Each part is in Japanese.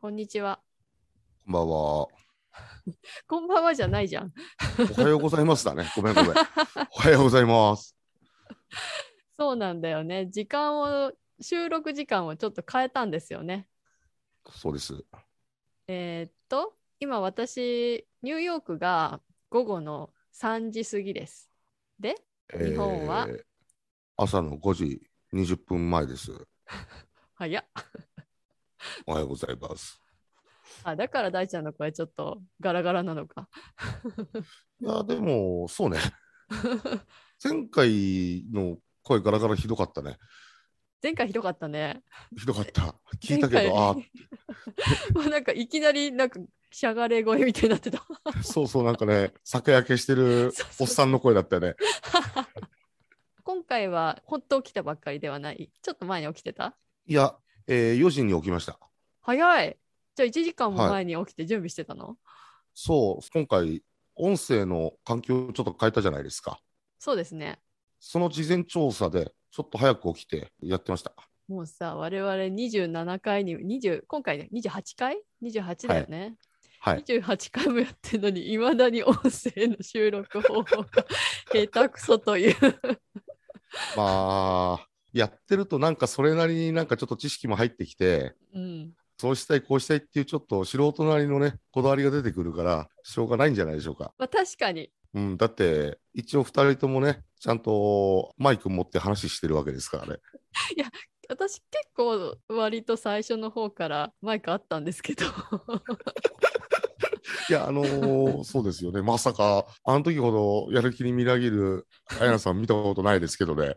こんにちは。こんばんは。お こんばんはじゃないじゃん。はようございますだね。ごめんごめん。おはようございます。そうなんだよね。時間を、収録時間をちょっと変えたんですよね。そうです。えーっと、今私、ニューヨークが午後の3時過ぎです。で、日本は？えー朝の5時20分前です。早っ。おはようございます。あ、だから大ちゃんの声ちょっとガラガラなのか。いや、でも、そうね。前回の声ガラガラひどかったね。前回ひどかったね。ひどかった。聞いたけど、あ もうなんかいきなりなんかしゃがれ声みたいになってた。あ、そうそう、なんかね、酒焼けしてるおっさんの声だったよね。今回は本当起きたばっかりではない。ちょっと前に起きてた？いや、えー4時に起きました。早い。じゃあ1時間もはい前に起きて準備してたの、そう、今回、音声の環境をちょっと変えたじゃないですか。そうですね。その事前調査で、ちょっと早く起きてやってました。もうさ、我々27回に、20今回ね、28回 ?28 だよね。はい。28回もやってるのに、いまだに音声の収録方法が下手くそという。まあ、やってるとなんかそれなりになんかちょっと知識も入ってきて、うん。そうしたい、こうしたいっていうちょっと素人なりのね、こだわりが出てくるから、しょうがないんじゃないでしょうか。まあ確かに。うん、だって、一応二人ともね、ちゃんとマイク持って話してるわけですからね。私結構割と最初の方からマイクあったんですけど。いや、あのーそうですよね。まさか、あの時ほどやる気にみなぎるあやなさん見たことないですけどね。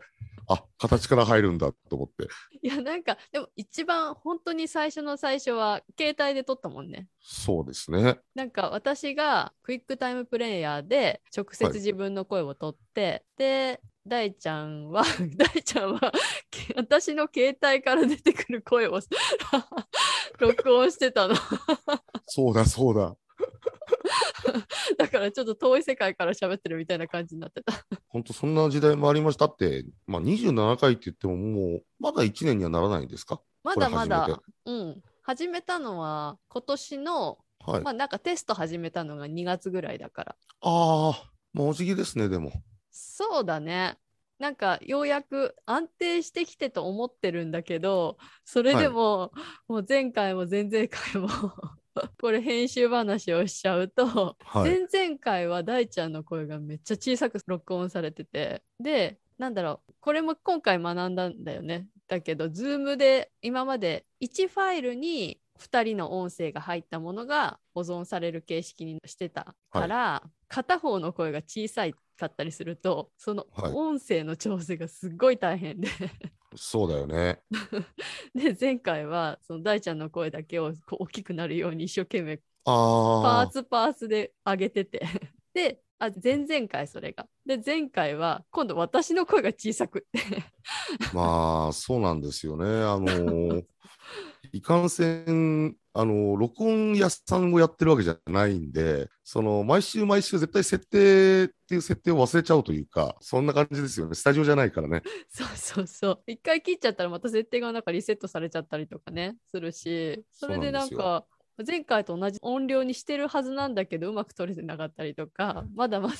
あ、形から入るんだと思って。いやなんかでも一番本当に最初の最初は携帯で撮ったもんね。そうですね。なんか私がクイックタイムプレイヤーで直接はい自分の声を取って、で大ちゃんは 大ちゃんはけ私の携帯から出てくる声を 録音してたのそうだ、そうだ。だからちょっと遠い世界から喋ってるみたいな感じになってた。本当そんな時代もありましたって、まあ、27回って言ってももうまだ1年にはならないんですか？まだまだ。うん。始めたのは今年のはい。まあなんかテスト始めたのが2月ぐらいだから。ああ、もうお辞儀ですね、でも。そうだね。なんかようやく安定してきてと思ってるんだけど、それでも、もう前回も前々回も これ編集話をしちゃうと、はい。前々回は大ちゃんの声がめっちゃ小さく録音されてて、で、なんだろう、これも今回学んだんだよね。だけど、Zoom で今まで1ファイルに2人の音声が入ったものが保存される形式にしてたから、片方の声が小さいかったりすると、そのはい音声の調整がすっごい大変で、そうだよね。で、前回はその大ちゃんの声だけをこう大きくなるように一生懸命パーツパーツで上げてて。であ前々回それが。で前回は今度私の声が小さくって。まあ、そうなんですよね。あのーいかんせん、あのー録音屋さんをやってるわけじゃないんで、その、毎週毎週絶対設定っていう設定を忘れちゃうというか、そんな感じですよね。スタジオじゃないからね。そうそうそう一回切っちゃったらまた設定がなんかリセットされちゃったりとかねするしそれでなんか前回と同じ音量にしてるはずなんだけどうまく取れてなかったりとかまだまだ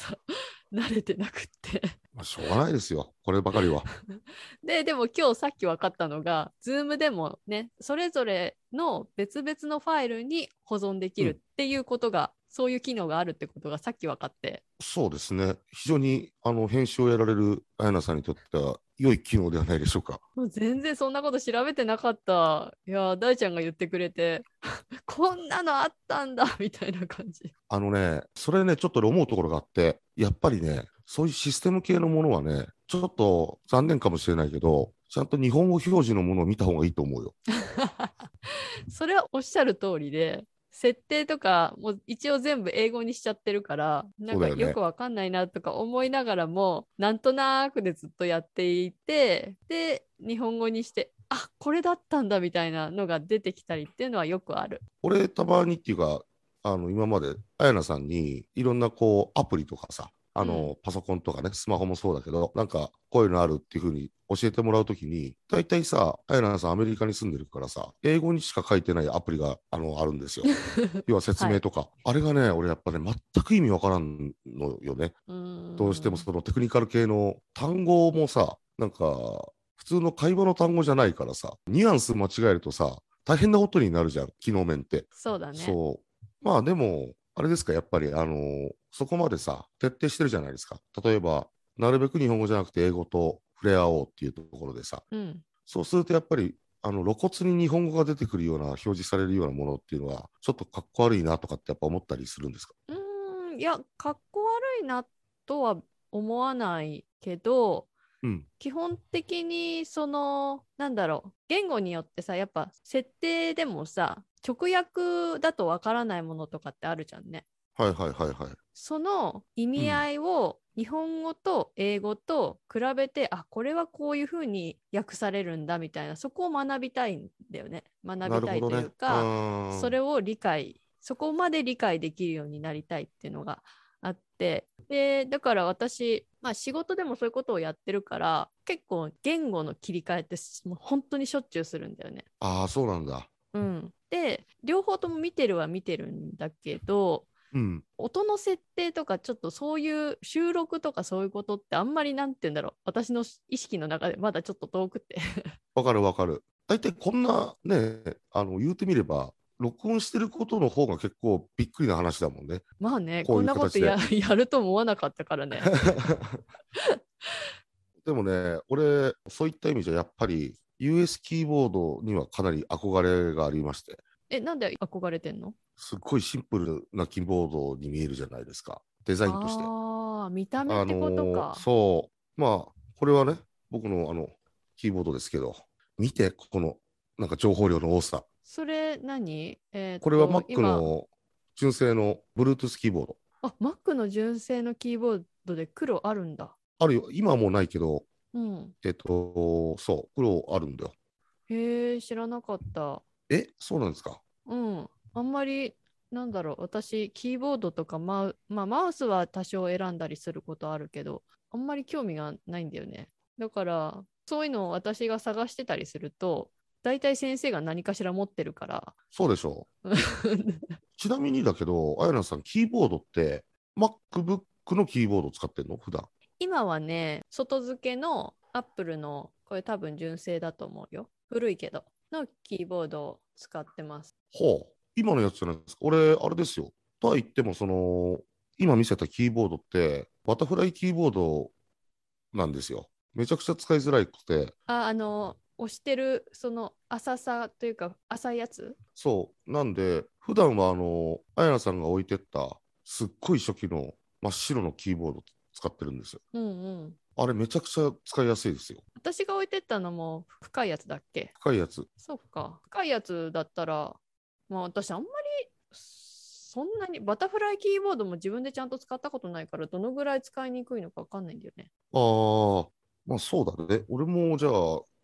慣れてなくって まあ、しょうがないですよ。こればかりは。ででも今日さっき分かったのが Zoom でもねそれぞれの別々のファイルに保存できるっていうことが、そういう機能があるってことがさっき分かってそうですね。非常に、あの、編集をやられるあやなさんにとっては、良い機能ではないでしょうか。もう全然そんなこと調べてなかったいやー大ちゃんが言ってくれて こんなのあったんだみたいな感じあのね、それね、ちょっと思うところがあって、やっぱりね、そういうシステム系のものはね、ちょっと残念かもしれないけど、ちゃんと日本語表示のものを見た方がいいと思うよ。それはおっしゃる通りで設定とかもう一応全部英語にしちゃってるからなんかよくわかんないなとか思いながらも、なんとなくでずっとやっていてで日本語にしてあこれだったんだみたいなのが出てきたりっていうのはよくある。俺、たまにっていうか、あの、今まで、あやなさんに、いろんなこう、アプリとかさ、あの、パソコンとかね、スマホもそうだけど、なんか、こういうのあるっていうふうに教えてもらうときに、大体さ、あやなさんアメリカに住んでるからさ、英語にしか書いてないアプリが、あの、あるんですよ。要は説明とか。あれがね、俺やっぱね、全く意味わからんのよね。うんどうしてもそのテクニカル系の単語もさ、なんか、普通の会話の単語じゃないからさ、ニュアンス間違えるとさ、大変なことになるじゃん、機能面って。そうだね。そう。まあでも、あれですか、やっぱり、あのーそこまでさ、徹底してるじゃないですか。例えば、なるべく日本語じゃなくて英語と触れ合おうっていうところでさ、うん。そうするとやっぱり、あの露骨に日本語が出てくるような表示されるようなものっていうのは、ちょっとかっこ悪いなとかってやっぱ思ったりするんですか？うーん、いや、かっこ悪いなとは思わないけど、うん。基本的にそのなんだろう言語によってさやっぱ設定でもさ直訳だとわからないものとかってあるじゃんね。はいはいはいはい。その意味合いを日本語と英語と比べて、あこれはこういうふうに訳されるんだみたいなそこを学びたいんだよね学びたいというか、それを、を理解そこまで理解できるようになりたいっていうのがあってでだから私、まあ、仕事でもそういうことをやってるから結構言語の切り替えってもう本当にしょっちゅうするんだよね。ああ、そうなんだ。うん、で両方とも見てるは見てるんだけどうん。音の設定とかちょっとそういう収録とかそういうことってあんまりなんて言うんだろう私の意識の中でまだちょっと遠くて わかるわかる。大体こんなね、あの、言うてみれば、録音してることの方が結構びっくりな話だもんね。まあねこんなことや やるとも思わなかったからね。でもね、俺、そういった意味じゃやっぱり US キーボードにはかなり憧れがありまして、えなんで憧れてんの？すっごいシンプルなキーボードに見えるじゃないですか、デザインとして。ああ見た目ってことのかー。そう、まあ、これはね、僕のあのキーボードですけど、見て、ここのなんか情報量の多さ。それ何、えーこれは Mac 今の純正の Bluetooth キーボード。あ Mac の純正のキーボードで黒あるんだ。あるよ、今はもうないけど、うん。えっと、そう、黒あるんだよ。へえ知らなかった。え、そうなんですか？うん。あんまりなんだろう私キーボードとかマウ,、まあ、マウスは多少選んだりすることあるけどあんまり興味がないんだよね。だからそういうのを私が探してたりすると大体先生が何かしら持ってるから。そうでしょう。ちなみにだけど、あやなさん、キーボードって、MacBook のキーボード使ってんの？普段。今はね外付けのアップルのこれ多分純正だと思うよ古いけどのキーボードを使ってますほう。今のやつじゃないですか？俺、あれですよ。とは言っても、その、今見せたキーボードって、バタフライキーボードなんですよ。めちゃくちゃ使いづらくて、ああの押してるその浅さというか浅いやつ？そう。なんで、普段は、あの、あやなさんが置いてった、すっごい初期の真っ白のキーボード使ってるんですよ。うんうんあれ、めちゃくちゃ使いやすいですよ。私が置いてったのも深いやつだっけ？深いやつ。そっか深いやつだったらまあ私あんまりそんなにバタフライキーボードも自分でちゃんと使ったことないからどのぐらい使いにくいのか分かんないんだよねああ、まあそうだね。俺もじゃあ、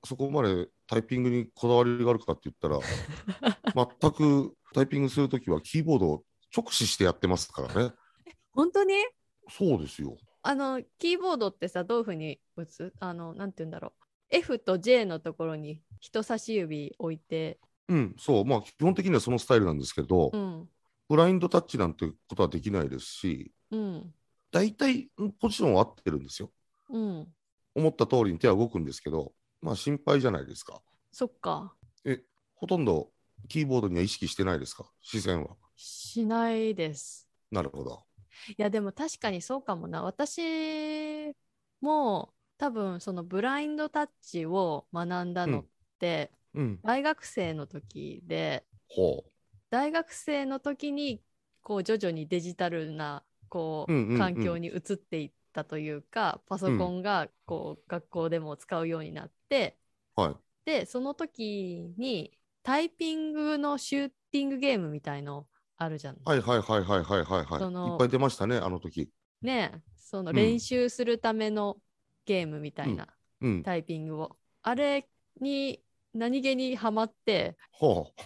そこまでタイピングにこだわりがあるかって言ったら、全くタイピングするときはキーボードを直視してやってますからね。本当に？そうですよ。あのキーボードってさどういうふうに打つ？あのなんて言うんだろう F と J のところに人差し指置いてうん、そう。まあ基本的にはそのスタイルなんですけど、うんブラインドタッチなんてことはできないですし、うん大体ポジションは合ってるんですよ。うん思った通りに手は動くんですけど、まあ心配じゃないですか。そっかほとんどキーボードには意識してないですか？視線は。しないですなるほど。いやでも確かにそうかもな私も多分そのブラインドタッチを学んだのってうん。大学生の時で、ほ大学生の時にこう徐々にデジタルなこう、うんうんうん環境に移っていったというかパソコンがこう、学校でも使うようになってう。はい。でその時にタイピングのシューティングゲームみたいのあるじゃん。はいはいはいはいはいはいはい。そのいっぱい出ましたね、あの時。ねえそのうん練習するためのゲームみたいなうん。タイピングを、あれに何気にハマってほだ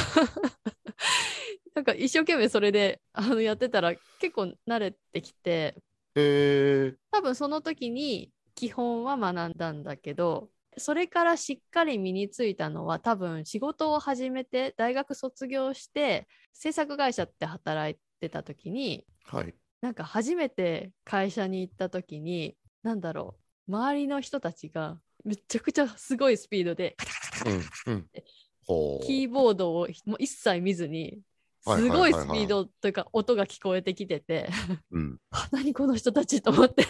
なんか一生懸命それであのやってたら結構慣れてきてえー、多分その時に基本は学んだんだけどそれからしっかり身についたのは多分仕事を始めて大学卒業して制作会社って働いてた時にはい。なんか初めて会社に行った時に何だろう周りの人たちがめちゃくちゃすごいスピードでカタカタカタカタうん。うん。ほう。キーボードをもう一切見ずにすごはいスピードというか音が聞こえてきててうん。あ 何この人たちと思って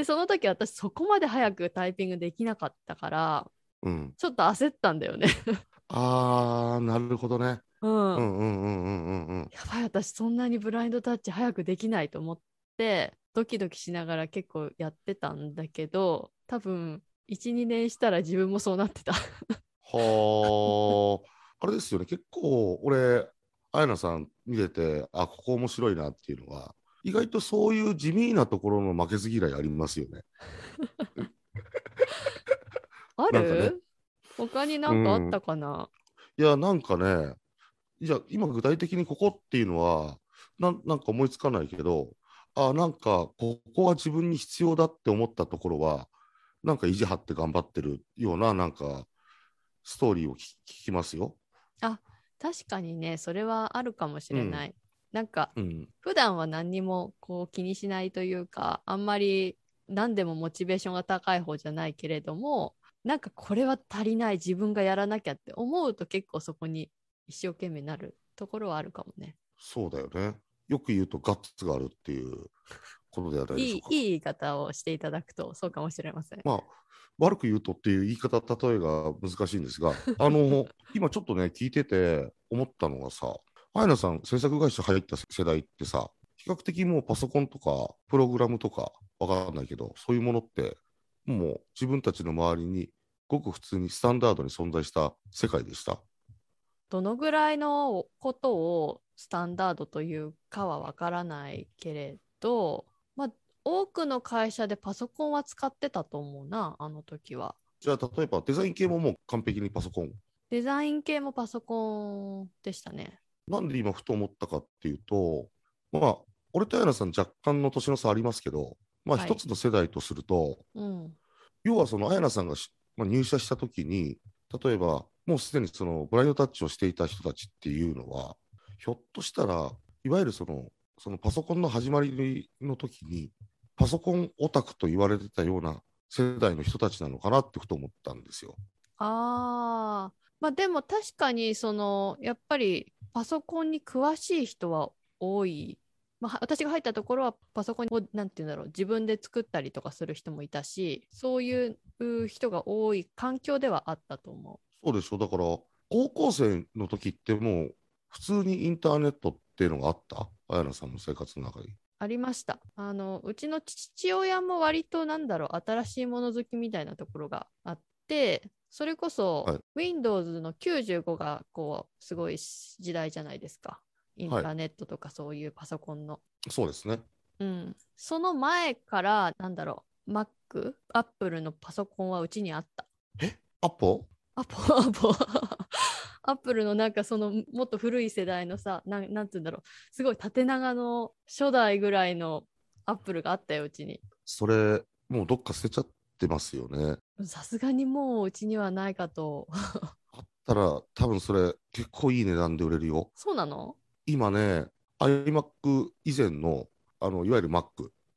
でその時私そこまで早くタイピングできなかったからうん。ちょっと焦ったんだよねあー、なるほどね。うん、うんうんうんうんうんうん。やばい私そんなにブラインドタッチ早くできないと思ってドキドキしながら結構やってたんだけど多分12年したら自分もそうなってたはあ、あれですよね。結構、俺、あやなさん見てて、あ、ここ面白いなっていうのは、意外とそういう地味なところの負けず嫌いありますよね。ある？ね。他になんかあったかな、いや、なんかね、じゃあ今具体的にここっていうのは、なんなんか思いつかないけど、あ、なんかここは自分に必要だって思ったところは、なんか意地張って頑張ってるような、なんかストーリーを聞聞きますよ。確かにねそれはあるかもしれない、なんかうん。普段は何にもこう気にしないというかあんまり何でもモチベーションが高い方じゃないけれどもなんかこれは足りない自分がやらなきゃって思うと結構そこに一生懸命なるところはあるかもね。そうだよね。よく言うとガッツがあるっていうことではないでしょうか。いい言い方をしていただくとそうかもしれません。まあ、悪く言うとっていう言い方、例えが難しいんですが、あの、今ちょっとね、聞いてて思ったのがさ、あやなさん、制作会社入った世代ってさ、比較的もうパソコンとか、プログラムとか、わかんないけど、そういうものって、もう自分たちの周りに、ごく普通にスタンダードに存在した世界でした？どのぐらいのことをスタンダードというかはわからないけれど、まあ、多くの会社でパソコンは使ってたと思うなあの時は。じゃあ、例えばデザイン系ももう完璧にパソコン？デザイン系もパソコンでしたね。なんで今ふと思ったかっていうと、まあ、俺とやなさん若干の年の差ありますけど、まあはい一つの世代とすると、うん。要はそのあやなさんがし、まあ、入社した時に、例えばもうすでにそのブラインドタッチをしていた人たちっていうのは、ひょっとしたら、いわゆるそのそのパソコンの始まりの時に、パソコンオタクと言われてたような世代の人たちなのかなってふと思ったんですよ。ああ、まあでも確かにそのやっぱりパソコンに詳しい人は多い。まあ、は私が入ったところはパソコンをなんて言うんだろう自分で作ったりとかする人もいたしそういう人が多い環境ではあったと思そうでしょだから、高校生の時ってもう、普通にインターネットっていうのがあった？あやなさんの生活の中に。うありましたあのうちの父親も割となんだろう新しいもの好きみたいなところがあってそれこそ、はい。Windows の95がこうすごい時代じゃないですか。インターネットとかそういうパソコンの、そうですね。うん、その前からなんだろう。Mac、Apple のパソコンはうちにあった。アポアポアポアップルのなんかそのもっと古い世代のさなんなんて言うんだろう。すごい縦長の初代ぐらいのアップルがあったようちに。それ、もうどっか捨てちゃってますよね。さすがにもううちにはないかとあったら、多分それ、結構いい値段で売れるよ。そうなの？今ね、iMac 以前の、あの、いわゆる Mac、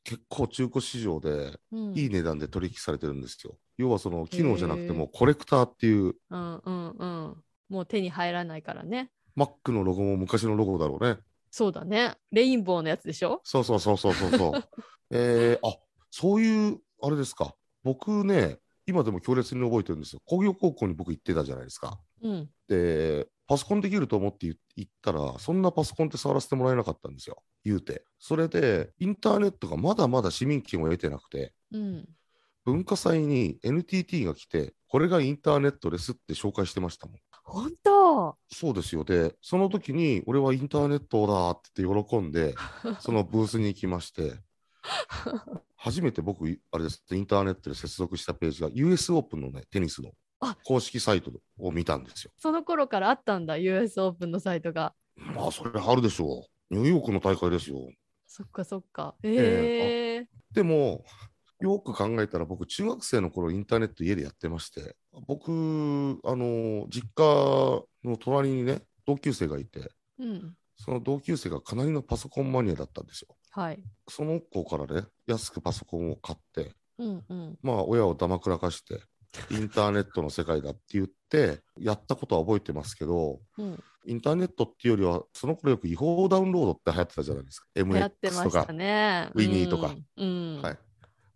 結構中古市場でうんいい値段で取引されてるんですよ。要はその、機能じゃなくても、コレクターっていう、うんうんうんもう手に入らないからね Mac のロゴも昔のロゴだろうね。そうだねレインボーのやつでしょ？そうそうそうそうそうそう。えー、あそういう、あれですか。僕ね、今でも強烈に覚えてるんですよ。工業高校に僕行ってたじゃないですか。うんで、パソコンできると思って言言ったら、そんなパソコンって触らせてもらえなかったんですよ。言うて。それで、インターネットがまだまだ市民権を得てなくて、うん文化祭に NTT が来て、これがインターネットですって紹介してましたもん。本当？そうですよ。で、その時に、俺はインターネットだって言って喜んで、そのブースに行きまして、初めて僕、あれです、インターネットで接続したページが US オープンのね、テニスのあ公式サイトを見たんですよ。その頃からあったんだ US オープンのサイトがまあ、それあるでしょう。ニューヨークの大会ですよ。そっかそっか。えええでも、よく考えたら、僕、中学生の頃インターネット家でやってまして、僕、あの、実家の隣にね、同級生がいて、うん。その同級生がかなりのパソコンマニアだったんですよ。はい。その子からね、安くパソコンを買って、うんうん。まあ、親をだまくらかして、インターネットの世界だって言って、やったことは覚えてますけど、うん、インターネットっていうよりは、その頃よく違法ダウンロードって流行ってたじゃないですか。やってま MX とか。ね。ウィニーとかうん。うんはい。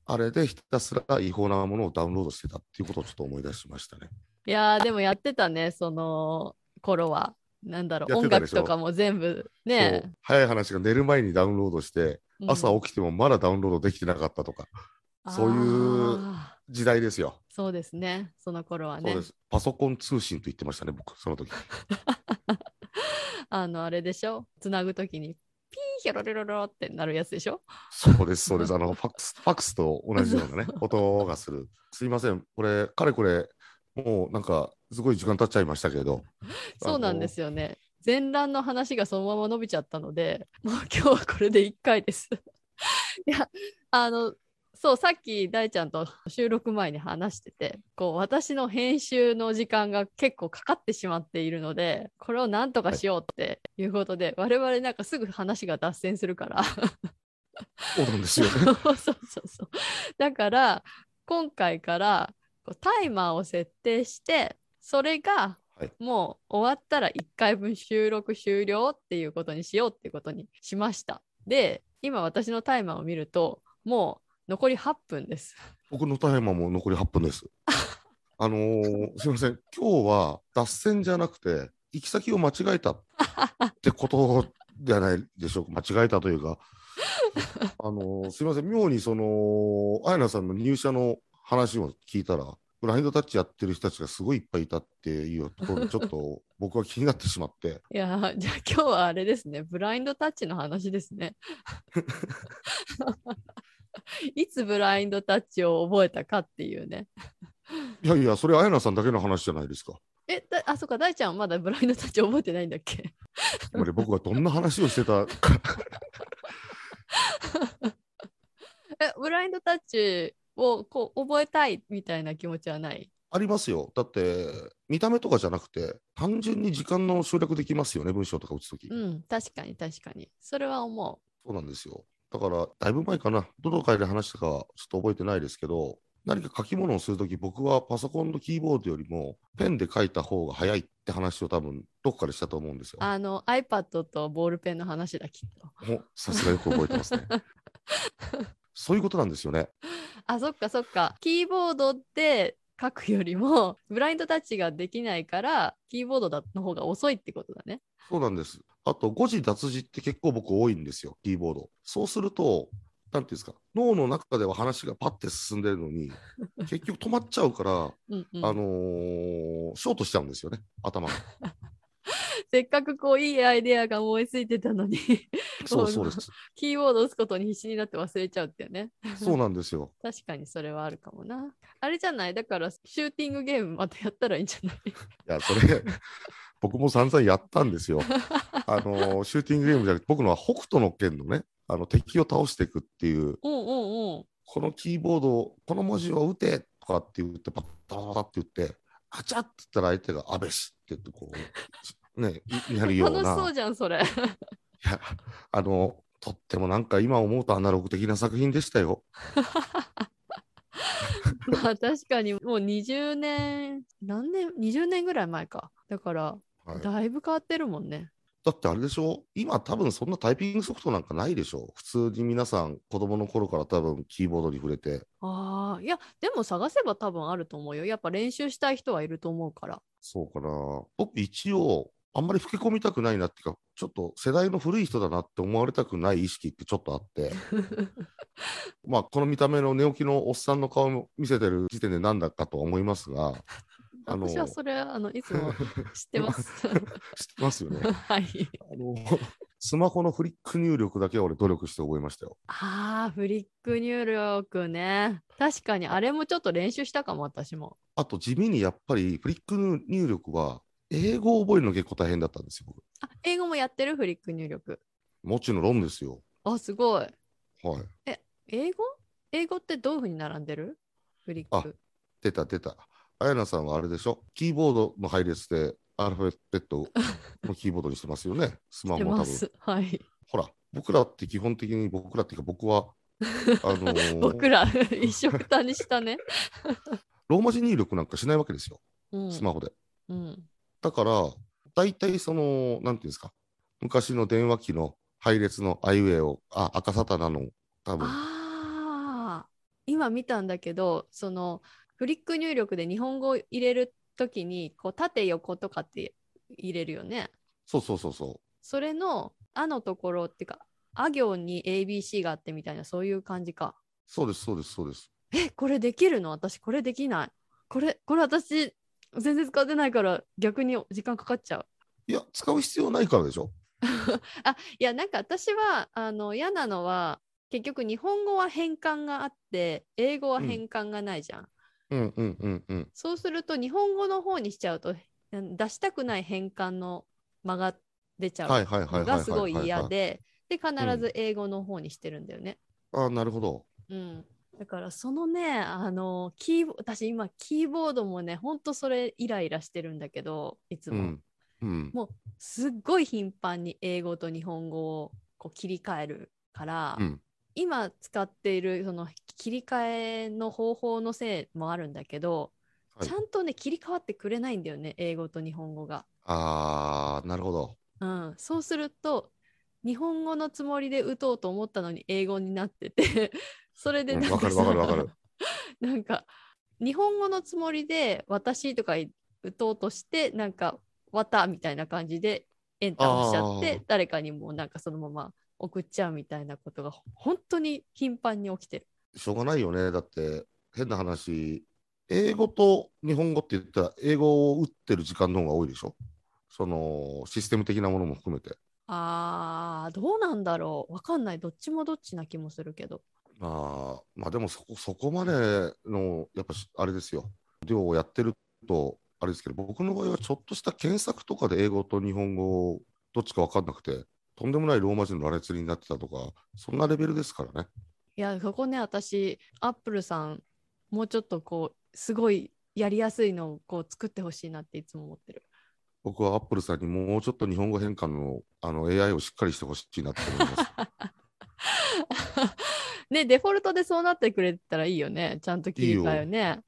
あれでひたすら違法なものをダウンロードしてたっていうことをちょっと思い出しましたね。いやーでもやってたね、その頃は。なんだろう、音楽とかも全部ね。早い話が寝る前にダウンロードして、うん朝起きてもまだダウンロードできてなかったとか、そういう時代ですよ。そうですね、その頃はねそうで。す。パソコン通信と言ってましたね、僕、その時。あの、あれでしょ？つなぐときに、ピーヒョロロロロってなるやつでしょ？そうです、そうです。あの、ファックス、ファックスと同じようなね、音がする。すいません、これ、かれこれ、もうなんか、すごい時間経っちゃいましたけど。そうなんですよね。前覧の話がそのまま伸びちゃったので、もう今日はこれで1回です。いや、あの、そう、さっき大ちゃんと収録前に話してて、こう、私の編集の時間が結構かかってしまっているので、これをなんとかしようっていうことで、我々なんかすぐ話が脱線するから。そうなんですよね。そうそうそう。だから、今回からこうタイマーを設定して、それがはいもう終わったら1回分収録終了っていうことにしようっていうことにしました。で、今私のタイマーを見ると、もう残り8分です。僕のタイマーも残り8分です。あのーすみません、今日は脱線じゃなくて、行き先を間違えたってことではないでしょうか、間違えたというか、あのーすみません、妙にその、あやなさんの入社の話を聞いたら、ブラインドタッチやってる人たちがすごいいっぱいいたっていうところで、ちょっと僕は気になってしまって、いやー、じゃあ今日はあれですね、ブラインドタッチの話ですね。いつブラインドタッチを覚えたかっていうね。いやいや、それあやなさんだけの話じゃないですか。え、だあ、そっか、大ちゃんまだブラインドタッチ覚えてないんだっけ？僕がどんな話をしてたか、え、ブラインドタッチをこう覚えたいみたいな気持ちはない？ありますよ。だって、見た目とかじゃなくて、単純に時間の省略できますよね、文章とか打つとき。うん、確かに確かに。それは思そうなんですよ。だから、だいぶ前かな、どの回で話したかはちょっと覚えてないですけど、何か書き物をするとき、僕はパソコンのキーボードよりも、ペンで書いた方が早いって話を多分、どこかでしたと思うんですよう。。あの、iPad とボールペンの話だ、きっと。おさすがよく覚えてますね。そういうことなんですよね。あ、そっかそっか。キーボードで書くよりも、ブラインドタッチができないから、キーボードだの方が遅いってことだね。そうなんです。あと、誤字脱字って結構僕多いんですよ、キーボード。そうすると、なんていうんですか、脳の中では話がパッて進んでるのに、結局止まっちゃうから、うんうんあのーショートしちゃうんですよね、頭が。せっかくこういいアイデアが思いついてたのに、そうそうです。キーボード打つことに必死になって忘れちゃうってね。そうなんですよ。確かにそれはあるかもな。あれじゃない？だからシューティングゲームまたやったらいいんじゃない？いや、それ、僕も散々やったんですよ。あのーシューティングゲームじゃなくて、僕のは北斗の拳のね、あの敵を倒していくっていう、うんうんうん。このキーボード、この文字を打てとかって言って、パッタパタって言って、あちゃって言ったら相手が安倍氏って言って、こう、ね、いやるような。楽しそうじゃん、それ。いや、あの、とってもなんか今思うとアナログ的な作品でしたよ。まあ確かにもう20年、何年 ?20 年ぐらい前か。だから、はい、だいぶ変わってるもんね。だってあれでしょ？今多分そんなタイピングソフトなんかないでしょ？普通に皆さん子供の頃から多分キーボードに触れて。ああ、いや、でも探せば多分あると思うよ。やっぱ練習したい人はいると思うから。そうかな。僕一応、あんまり老け込みたくないなっていうか、ちょっと世代の古い人だなって思われたくない意識ってちょっとあって、まあこの見た目の寝起きのおっさんの顔を見せてる時点でなんだかとは思いますが、あの私はそれあのいつも知ってます。知ってますよね。はい。あの、スマホのフリック入力だけは俺努力して覚えましたよ。ああ、フリック入力ね。確かにあれもちょっと練習したかも、私も。あと地味にやっぱりフリック入力は英語を覚えるの結構大変だったんですよ、僕。あ、英語もやってる？フリック入力。もちろんですよ。あ、すごい。はい。英語？英語ってどういうふうに並んでる？フリッあク。出た出た。あやなさんはあれでしょ？キーボードの配列でアルファベットのキーボードにしてますよね。スマホも多分。はい。ほら、僕らって基本的に僕らっていうか僕は、あのー 僕ら、一緒くたにしたね。ローマ字入力なんかしないわけですよ。うん。スマホで。うん。だから、大体その、なんていうんですか、昔の電話機の配列のアイウェイを、あ、赤サタナの、多分ああ、今見たんだけど、そのフリック入力で日本語を入れるときに、こう縦横とかって入れるよね。そうそうそうそそれの「あ」のところっていうか、あ行に ABC があってみたいな、そういう感じか。う。そうです、そうです、そうです。え、これできるの？私、これできない。これ、これ私、全然使ってないから逆に時間かかっちゃう。いや、使う必要ないからでしょ。あいやなんか私はあの嫌なのは結局日本語は変換があって英語は変換がないじゃん。うんうんうんうん。そうすると日本語の方にしちゃうと出したくない変換の間が出ちゃはいうはいはいはいはいはい。のがすごい嫌でで必ず英語の方にしてるんだよね。あなるほど。うん、だからそのねあのキーボ私今キーボードもねほんとそれイライラしてるんだけどいつも、うん。うん。もうすっごい頻繁に英語と日本語をこう切り替えるから、うん。今使っているその切り替えの方法のせいもあるんだけど、はいちゃんとね切り替わってくれないんだよね英語と日本語が。あー、なるほど。うん、そうすると日本語のつもりで打とうと思ったのに英語になっててそれでうんなんかるわかるわかる なんか日本語のつもりで「私」とか打とうとしてなんか「わた」みたいな感じでエンター押しちゃって誰かにもなんかそのまま送っちゃうみたいなことが本当に頻繁に起きてる。しょうがないよね。だって、変な話、英語と日本語って言ったら、英語を打ってる時間の方が多いでしょ？その、システム的なものも含めて。あーどうなんだろうわかんないどっちもどっちな気もするけど。あーまあでもそこそこまでのやっぱしあれですよ。量をやってるとあれですけど僕の場合はちょっとした検索とかで英語と日本語どっちか分かんなくてとんでもないローマ字の羅列になってたとかそんなレベルですからね。いやそこね私アップルさんもうちょっとこうすごいやりやすいのをこう作ってほしいなっていつも思ってる。僕はアップルさんにもうちょっと日本語変換のあの AI をしっかりしてほしいなって思います ねデフォルトでそうなってくれたらいいよね。ちゃんと切り替えをね。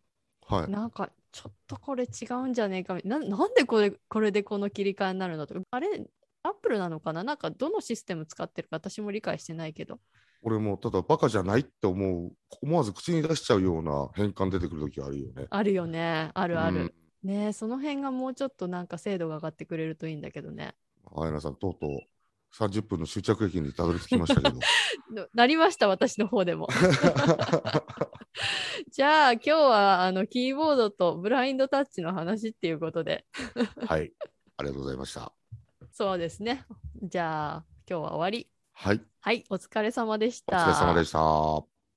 はい。なんかちょっとこれ違うんじゃねえか。みななんでこれこれでこの切り替えになるのとか。あれアップルなのかな？なんかどのシステム使ってるか私も理解してないけど。俺もただバカじゃないって思う。思わず口に出しちゃうような変換出てくるときあるよね。あるよね。あるある、うん。ねえその辺がもうちょっとなんか精度が上がってくれるといいんだけどね。あやなさんとうとう30分の終着駅にたどり着きましたけど。の なりました私の方でも。じゃあ今日はあのキーボードとブラインドタッチの話っていうことで。はい。ありがとうございました。そうですね。じゃあ今日は終わり。はい。はいお疲れ様でしおた疲れ様でした